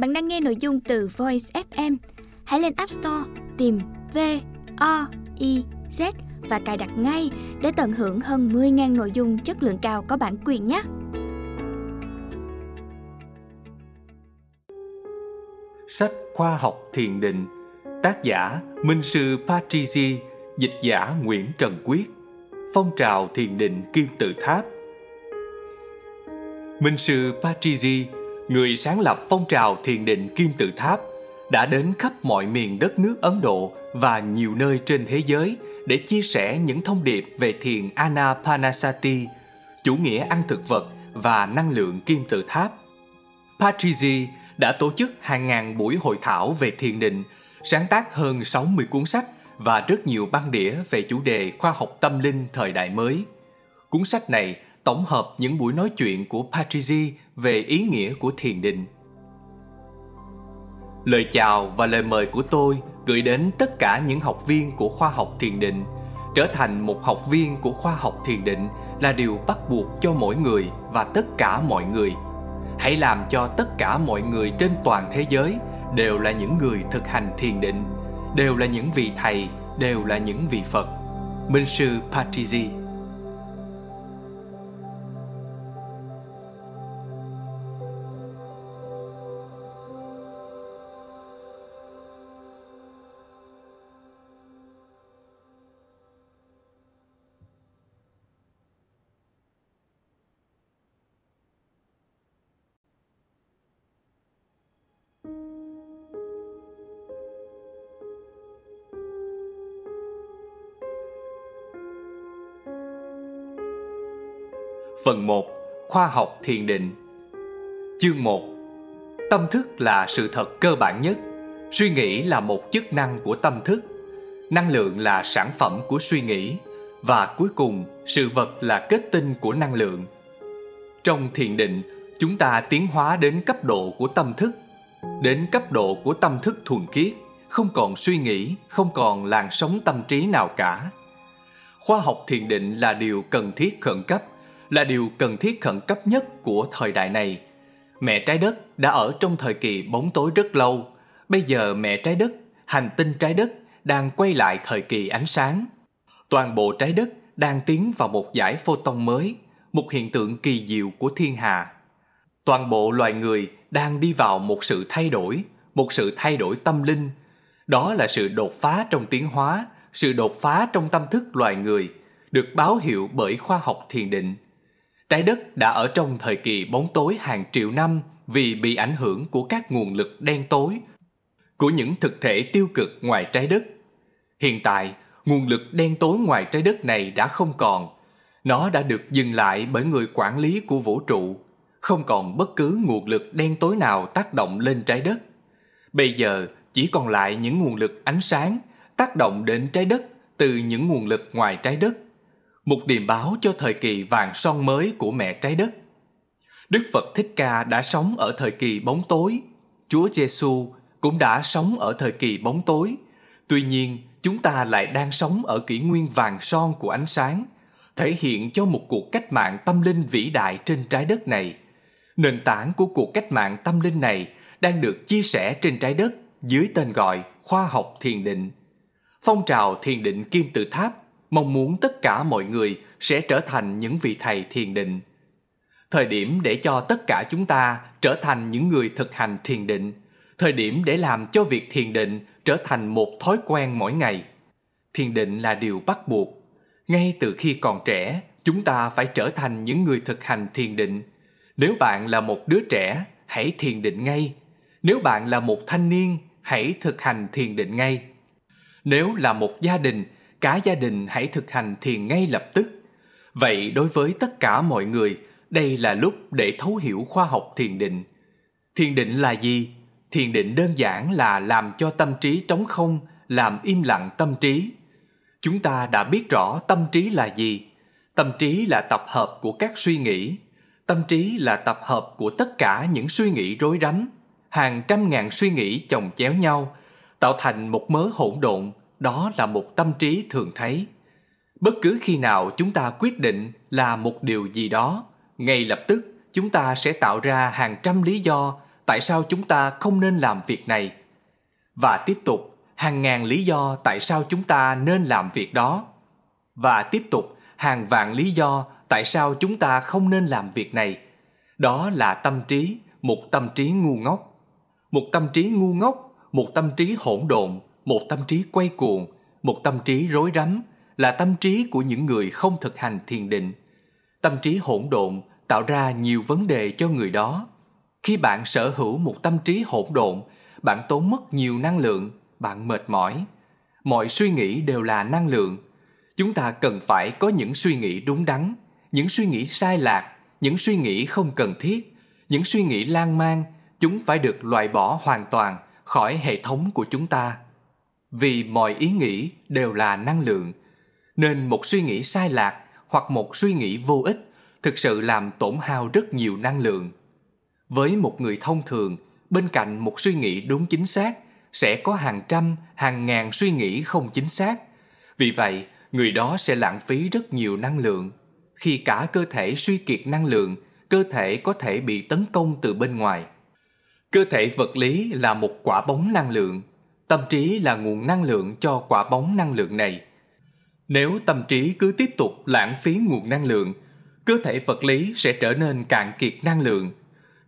Bạn đang nghe nội dung từ Voice FM. Hãy lên App Store, tìm V O I Z và cài đặt ngay để tận hưởng hơn 10.000 nội dung chất lượng cao có bản quyền nhé. Sách khoa học thiền định, Tác giả Minh sư Patrizi, Dịch giả Nguyễn Trần Quyết, Phong trào thiền định Kim Tự Tháp Minh sư Patrizi Người sáng lập phong trào thiền định Kim Tự Tháp đã đến khắp mọi miền đất nước Ấn Độ và nhiều nơi trên thế giới để chia sẻ những thông điệp về thiền Anapanasati, chủ nghĩa ăn thực vật và năng lượng kim tự tháp. Patrizi đã tổ chức hàng ngàn buổi hội thảo về thiền định, sáng tác hơn 60 cuốn sách và rất nhiều băng đĩa về chủ đề khoa học tâm linh thời đại mới. Cuốn sách này tổng hợp những buổi nói chuyện của Patrizi về ý nghĩa của thiền định. Lời chào và lời mời của tôi gửi đến tất cả những học viên của khoa học thiền định. Trở thành một học viên của khoa học thiền định là điều bắt buộc cho mỗi người và tất cả mọi người. Hãy làm cho tất cả mọi người trên toàn thế giới đều là những người thực hành thiền định, đều là những vị thầy, đều là những vị Phật. Minh sư Patrizi Phần 1. Khoa học thiền định. Chương 1 Tâm thức là sự thật cơ bản nhất. Suy nghĩ là một chức năng của tâm thức. Năng lượng là sản phẩm của suy nghĩ. Và cuối cùng, sự vật là kết tinh của năng lượng. Trong thiền định, chúng ta tiến hóa đến cấp độ của tâm thức. Đến cấp độ của tâm thức thuần khiết Không còn suy nghĩ, không còn làn sóng tâm trí nào cả. Khoa học thiền định là điều cần thiết khẩn cấp là điều cần thiết khẩn cấp nhất của thời đại này. Mẹ trái đất đã ở trong thời kỳ bóng tối rất lâu. Bây giờ mẹ trái đất, hành tinh trái đất đang quay lại thời kỳ ánh sáng. Toàn bộ trái đất đang tiến vào một giải photon mới, một hiện tượng kỳ diệu của thiên hà. Toàn bộ loài người đang đi vào một sự thay đổi, một sự thay đổi tâm linh. Đó là sự đột phá trong tiến hóa, sự đột phá trong tâm thức loài người, được báo hiệu bởi khoa học thiền định Trái đất đã ở trong thời kỳ bóng tối hàng triệu năm vì bị ảnh hưởng của các nguồn lực đen tối, của những thực thể tiêu cực ngoài trái đất. Hiện tại, nguồn lực đen tối ngoài trái đất này đã không còn. Nó đã được dừng lại bởi người quản lý của vũ trụ. Không còn bất cứ nguồn lực đen tối nào tác động lên trái đất. Bây giờ chỉ còn lại những nguồn lực ánh sáng tác động đến trái đất từ những nguồn lực ngoài trái đất một điềm báo cho thời kỳ vàng son mới của mẹ trái đất. Đức Phật Thích Ca đã sống ở thời kỳ bóng tối, Chúa Giêsu cũng đã sống ở thời kỳ bóng tối. Tuy nhiên, chúng ta lại đang sống ở kỷ nguyên vàng son của ánh sáng, thể hiện cho một cuộc cách mạng tâm linh vĩ đại trên trái đất này. Nền tảng của cuộc cách mạng tâm linh này đang được chia sẻ trên trái đất dưới tên gọi khoa học thiền định. Phong trào thiền định kim tự tháp mong muốn tất cả mọi người sẽ trở thành những vị thầy thiền định. Thời điểm để cho tất cả chúng ta trở thành những người thực hành thiền định, thời điểm để làm cho việc thiền định trở thành một thói quen mỗi ngày. Thiền định là điều bắt buộc. Ngay từ khi còn trẻ, chúng ta phải trở thành những người thực hành thiền định. Nếu bạn là một đứa trẻ, hãy thiền định ngay. Nếu bạn là một thanh niên, hãy thực hành thiền định ngay. Nếu là một gia đình, cả gia đình hãy thực hành thiền ngay lập tức. Vậy đối với tất cả mọi người, đây là lúc để thấu hiểu khoa học thiền định. Thiền định là gì? Thiền định đơn giản là làm cho tâm trí trống không, làm im lặng tâm trí. Chúng ta đã biết rõ tâm trí là gì. Tâm trí là tập hợp của các suy nghĩ. Tâm trí là tập hợp của tất cả những suy nghĩ rối rắm, hàng trăm ngàn suy nghĩ chồng chéo nhau, tạo thành một mớ hỗn độn đó là một tâm trí thường thấy. Bất cứ khi nào chúng ta quyết định là một điều gì đó, ngay lập tức chúng ta sẽ tạo ra hàng trăm lý do tại sao chúng ta không nên làm việc này. Và tiếp tục, hàng ngàn lý do tại sao chúng ta nên làm việc đó. Và tiếp tục, hàng vạn lý do tại sao chúng ta không nên làm việc này. Đó là tâm trí, một tâm trí ngu ngốc. Một tâm trí ngu ngốc, một tâm trí hỗn độn một tâm trí quay cuồng, một tâm trí rối rắm là tâm trí của những người không thực hành thiền định. Tâm trí hỗn độn tạo ra nhiều vấn đề cho người đó. Khi bạn sở hữu một tâm trí hỗn độn, bạn tốn mất nhiều năng lượng, bạn mệt mỏi. Mọi suy nghĩ đều là năng lượng. Chúng ta cần phải có những suy nghĩ đúng đắn, những suy nghĩ sai lạc, những suy nghĩ không cần thiết, những suy nghĩ lan man. Chúng phải được loại bỏ hoàn toàn khỏi hệ thống của chúng ta vì mọi ý nghĩ đều là năng lượng. Nên một suy nghĩ sai lạc hoặc một suy nghĩ vô ích thực sự làm tổn hao rất nhiều năng lượng. Với một người thông thường, bên cạnh một suy nghĩ đúng chính xác, sẽ có hàng trăm, hàng ngàn suy nghĩ không chính xác. Vì vậy, người đó sẽ lãng phí rất nhiều năng lượng. Khi cả cơ thể suy kiệt năng lượng, cơ thể có thể bị tấn công từ bên ngoài. Cơ thể vật lý là một quả bóng năng lượng tâm trí là nguồn năng lượng cho quả bóng năng lượng này. Nếu tâm trí cứ tiếp tục lãng phí nguồn năng lượng, cơ thể vật lý sẽ trở nên cạn kiệt năng lượng.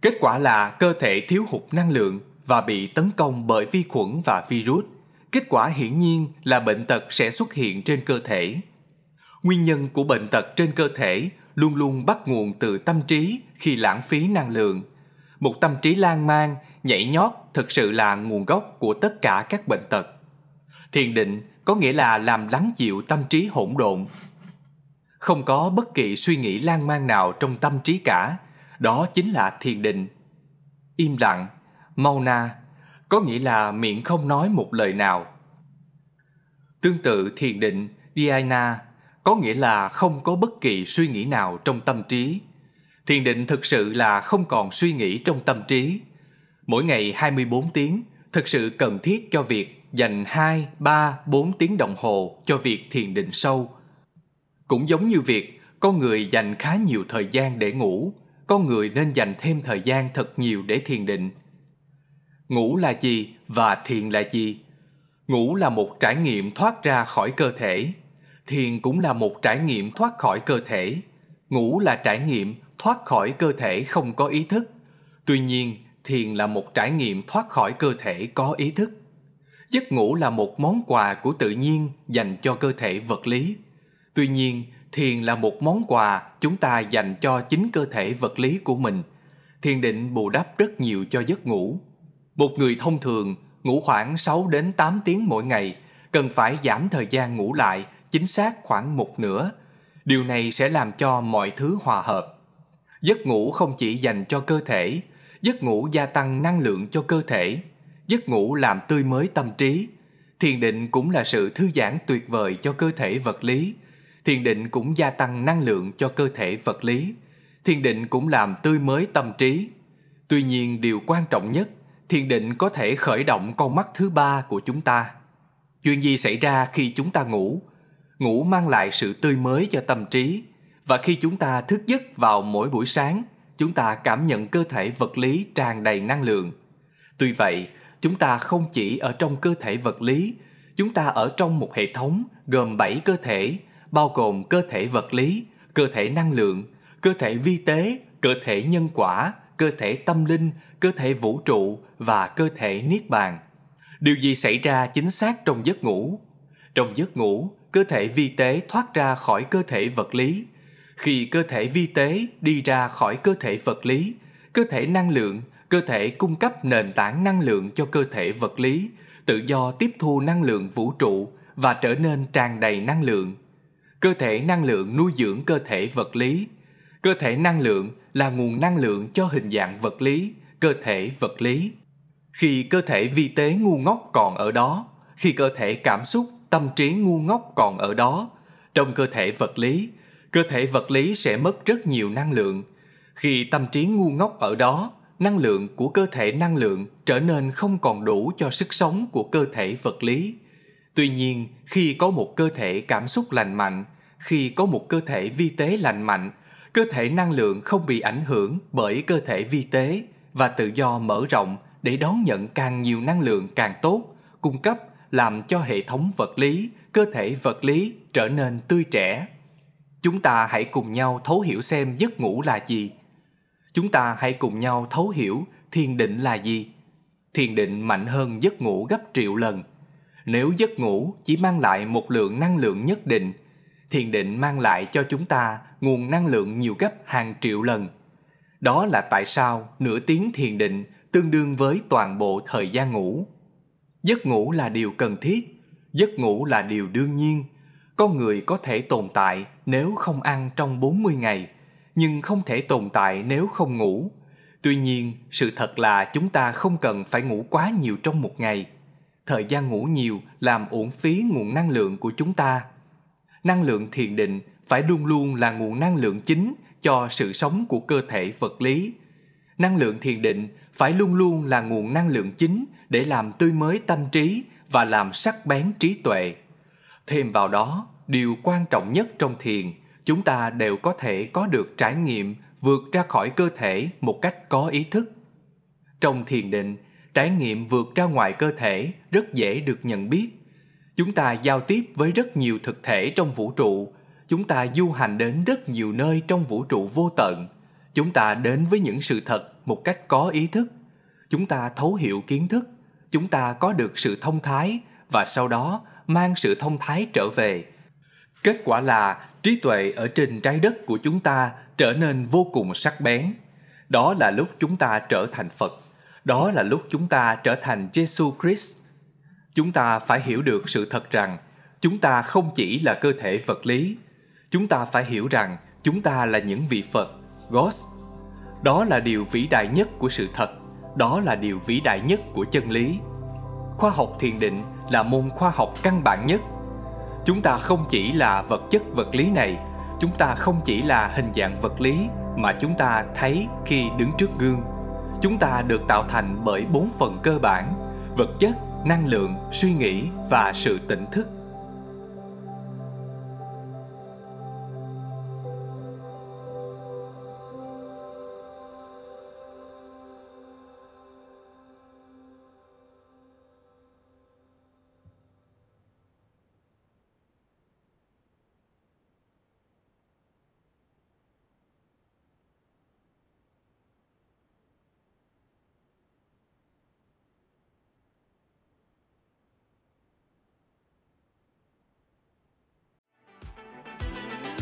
Kết quả là cơ thể thiếu hụt năng lượng và bị tấn công bởi vi khuẩn và virus. Kết quả hiển nhiên là bệnh tật sẽ xuất hiện trên cơ thể. Nguyên nhân của bệnh tật trên cơ thể luôn luôn bắt nguồn từ tâm trí khi lãng phí năng lượng. Một tâm trí lan man nhảy nhót thực sự là nguồn gốc của tất cả các bệnh tật. Thiền định có nghĩa là làm lắng dịu tâm trí hỗn độn. Không có bất kỳ suy nghĩ lan man nào trong tâm trí cả, đó chính là thiền định. Im lặng mauna có nghĩa là miệng không nói một lời nào. Tương tự thiền định, dhyana, có nghĩa là không có bất kỳ suy nghĩ nào trong tâm trí. Thiền định thực sự là không còn suy nghĩ trong tâm trí mỗi ngày 24 tiếng thực sự cần thiết cho việc dành 2, 3, 4 tiếng đồng hồ cho việc thiền định sâu. Cũng giống như việc con người dành khá nhiều thời gian để ngủ, con người nên dành thêm thời gian thật nhiều để thiền định. Ngủ là gì và thiền là gì? Ngủ là một trải nghiệm thoát ra khỏi cơ thể. Thiền cũng là một trải nghiệm thoát khỏi cơ thể. Ngủ là trải nghiệm thoát khỏi cơ thể không có ý thức. Tuy nhiên, thiền là một trải nghiệm thoát khỏi cơ thể có ý thức. Giấc ngủ là một món quà của tự nhiên dành cho cơ thể vật lý. Tuy nhiên, thiền là một món quà chúng ta dành cho chính cơ thể vật lý của mình. Thiền định bù đắp rất nhiều cho giấc ngủ. Một người thông thường ngủ khoảng 6 đến 8 tiếng mỗi ngày, cần phải giảm thời gian ngủ lại chính xác khoảng một nửa. Điều này sẽ làm cho mọi thứ hòa hợp. Giấc ngủ không chỉ dành cho cơ thể giấc ngủ gia tăng năng lượng cho cơ thể. Giấc ngủ làm tươi mới tâm trí. Thiền định cũng là sự thư giãn tuyệt vời cho cơ thể vật lý. Thiền định cũng gia tăng năng lượng cho cơ thể vật lý. Thiền định cũng làm tươi mới tâm trí. Tuy nhiên, điều quan trọng nhất, thiền định có thể khởi động con mắt thứ ba của chúng ta. Chuyện gì xảy ra khi chúng ta ngủ? Ngủ mang lại sự tươi mới cho tâm trí. Và khi chúng ta thức giấc vào mỗi buổi sáng chúng ta cảm nhận cơ thể vật lý tràn đầy năng lượng tuy vậy chúng ta không chỉ ở trong cơ thể vật lý chúng ta ở trong một hệ thống gồm 7 cơ thể bao gồm cơ thể vật lý cơ thể năng lượng cơ thể vi tế cơ thể nhân quả cơ thể tâm linh cơ thể vũ trụ và cơ thể niết bàn điều gì xảy ra chính xác trong giấc ngủ trong giấc ngủ cơ thể vi tế thoát ra khỏi cơ thể vật lý khi cơ thể vi tế đi ra khỏi cơ thể vật lý cơ thể năng lượng cơ thể cung cấp nền tảng năng lượng cho cơ thể vật lý tự do tiếp thu năng lượng vũ trụ và trở nên tràn đầy năng lượng cơ thể năng lượng nuôi dưỡng cơ thể vật lý cơ thể năng lượng là nguồn năng lượng cho hình dạng vật lý cơ thể vật lý khi cơ thể vi tế ngu ngốc còn ở đó khi cơ thể cảm xúc tâm trí ngu ngốc còn ở đó trong cơ thể vật lý cơ thể vật lý sẽ mất rất nhiều năng lượng khi tâm trí ngu ngốc ở đó năng lượng của cơ thể năng lượng trở nên không còn đủ cho sức sống của cơ thể vật lý tuy nhiên khi có một cơ thể cảm xúc lành mạnh khi có một cơ thể vi tế lành mạnh cơ thể năng lượng không bị ảnh hưởng bởi cơ thể vi tế và tự do mở rộng để đón nhận càng nhiều năng lượng càng tốt, cung cấp làm cho hệ thống vật lý, cơ thể vật lý trở nên tươi trẻ. Chúng ta hãy cùng nhau thấu hiểu xem giấc ngủ là gì. Chúng ta hãy cùng nhau thấu hiểu thiền định là gì. Thiền định mạnh hơn giấc ngủ gấp triệu lần. Nếu giấc ngủ chỉ mang lại một lượng năng lượng nhất định, thiền định mang lại cho chúng ta nguồn năng lượng nhiều gấp hàng triệu lần. Đó là tại sao nửa tiếng thiền định tương đương với toàn bộ thời gian ngủ. Giấc ngủ là điều cần thiết, giấc ngủ là điều đương nhiên. Con người có thể tồn tại nếu không ăn trong 40 ngày, nhưng không thể tồn tại nếu không ngủ. Tuy nhiên, sự thật là chúng ta không cần phải ngủ quá nhiều trong một ngày. Thời gian ngủ nhiều làm uổng phí nguồn năng lượng của chúng ta. Năng lượng thiền định phải luôn luôn là nguồn năng lượng chính cho sự sống của cơ thể vật lý. Năng lượng thiền định phải luôn luôn là nguồn năng lượng chính để làm tươi mới tâm trí và làm sắc bén trí tuệ. Thêm vào đó, điều quan trọng nhất trong thiền, chúng ta đều có thể có được trải nghiệm vượt ra khỏi cơ thể một cách có ý thức. Trong thiền định, trải nghiệm vượt ra ngoài cơ thể rất dễ được nhận biết. Chúng ta giao tiếp với rất nhiều thực thể trong vũ trụ, chúng ta du hành đến rất nhiều nơi trong vũ trụ vô tận. Chúng ta đến với những sự thật một cách có ý thức. Chúng ta thấu hiểu kiến thức, chúng ta có được sự thông thái và sau đó mang sự thông thái trở về. Kết quả là trí tuệ ở trên trái đất của chúng ta trở nên vô cùng sắc bén. Đó là lúc chúng ta trở thành Phật. Đó là lúc chúng ta trở thành Jesus Christ. Chúng ta phải hiểu được sự thật rằng chúng ta không chỉ là cơ thể vật lý. Chúng ta phải hiểu rằng chúng ta là những vị Phật, God. Đó là điều vĩ đại nhất của sự thật. Đó là điều vĩ đại nhất của chân lý. Khoa học thiền định là môn khoa học căn bản nhất. Chúng ta không chỉ là vật chất vật lý này, chúng ta không chỉ là hình dạng vật lý mà chúng ta thấy khi đứng trước gương. Chúng ta được tạo thành bởi bốn phần cơ bản: vật chất, năng lượng, suy nghĩ và sự tỉnh thức.